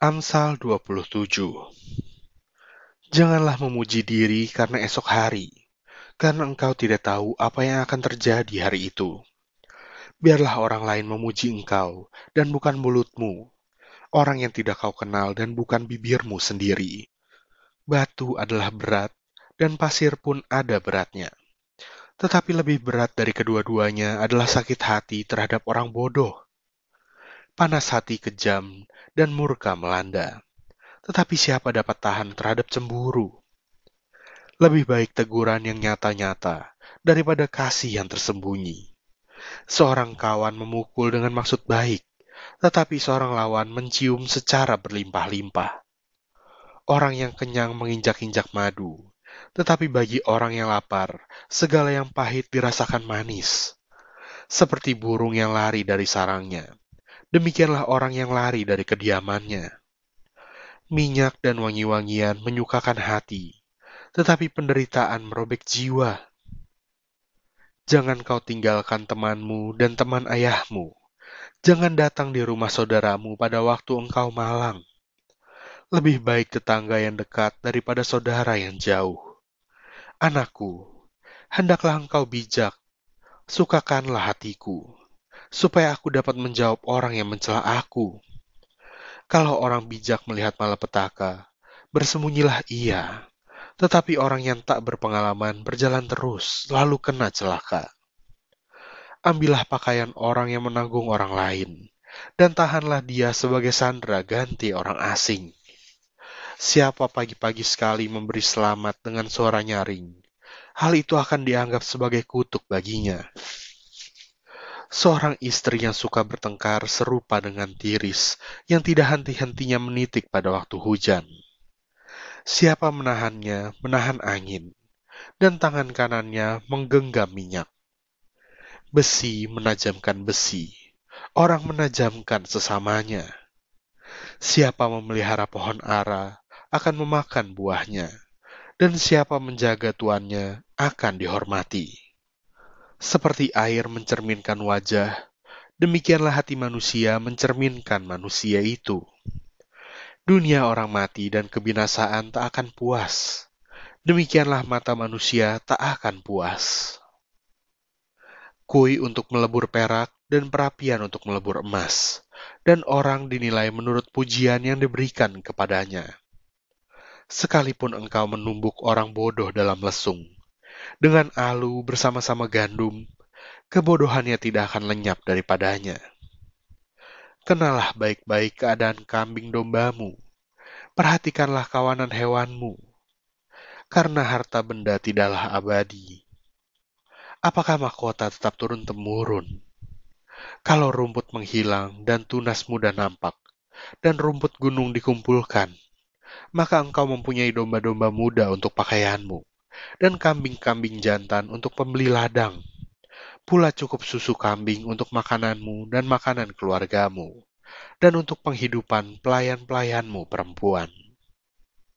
Amsal 27 Janganlah memuji diri karena esok hari, karena engkau tidak tahu apa yang akan terjadi hari itu. Biarlah orang lain memuji engkau, dan bukan mulutmu, orang yang tidak kau kenal dan bukan bibirmu sendiri. Batu adalah berat, dan pasir pun ada beratnya. Tetapi lebih berat dari kedua-duanya adalah sakit hati terhadap orang bodoh. Panas hati kejam dan murka melanda. Tetapi siapa dapat tahan terhadap cemburu? Lebih baik teguran yang nyata-nyata daripada kasih yang tersembunyi. Seorang kawan memukul dengan maksud baik, tetapi seorang lawan mencium secara berlimpah-limpah. Orang yang kenyang menginjak-injak madu, tetapi bagi orang yang lapar, segala yang pahit dirasakan manis. Seperti burung yang lari dari sarangnya, demikianlah orang yang lari dari kediamannya. Minyak dan wangi-wangian menyukakan hati, tetapi penderitaan merobek jiwa. Jangan kau tinggalkan temanmu dan teman ayahmu. Jangan datang di rumah saudaramu pada waktu engkau malang. Lebih baik tetangga yang dekat daripada saudara yang jauh. Anakku, hendaklah engkau bijak, sukakanlah hatiku supaya aku dapat menjawab orang yang mencela aku. Kalau orang bijak melihat malapetaka, bersembunyilah ia. Tetapi orang yang tak berpengalaman berjalan terus, lalu kena celaka. Ambillah pakaian orang yang menanggung orang lain, dan tahanlah dia sebagai sandera ganti orang asing. Siapa pagi-pagi sekali memberi selamat dengan suara nyaring, hal itu akan dianggap sebagai kutuk baginya. Seorang istri yang suka bertengkar serupa dengan tiris yang tidak henti-hentinya menitik pada waktu hujan. Siapa menahannya, menahan angin, dan tangan kanannya menggenggam minyak. Besi menajamkan besi, orang menajamkan sesamanya. Siapa memelihara pohon ara akan memakan buahnya, dan siapa menjaga tuannya akan dihormati. Seperti air mencerminkan wajah, demikianlah hati manusia mencerminkan manusia itu. Dunia orang mati dan kebinasaan tak akan puas. Demikianlah mata manusia tak akan puas. Kui untuk melebur perak dan perapian untuk melebur emas, dan orang dinilai menurut pujian yang diberikan kepadanya. Sekalipun engkau menumbuk orang bodoh dalam lesung, dengan alu bersama-sama gandum, kebodohannya tidak akan lenyap daripadanya. Kenalah baik-baik keadaan kambing dombamu, perhatikanlah kawanan hewanmu, karena harta benda tidaklah abadi. Apakah mahkota tetap turun-temurun? Kalau rumput menghilang dan tunas mudah nampak, dan rumput gunung dikumpulkan, maka engkau mempunyai domba-domba muda untuk pakaianmu dan kambing-kambing jantan untuk pembeli ladang. Pula cukup susu kambing untuk makananmu dan makanan keluargamu, dan untuk penghidupan pelayan-pelayanmu perempuan.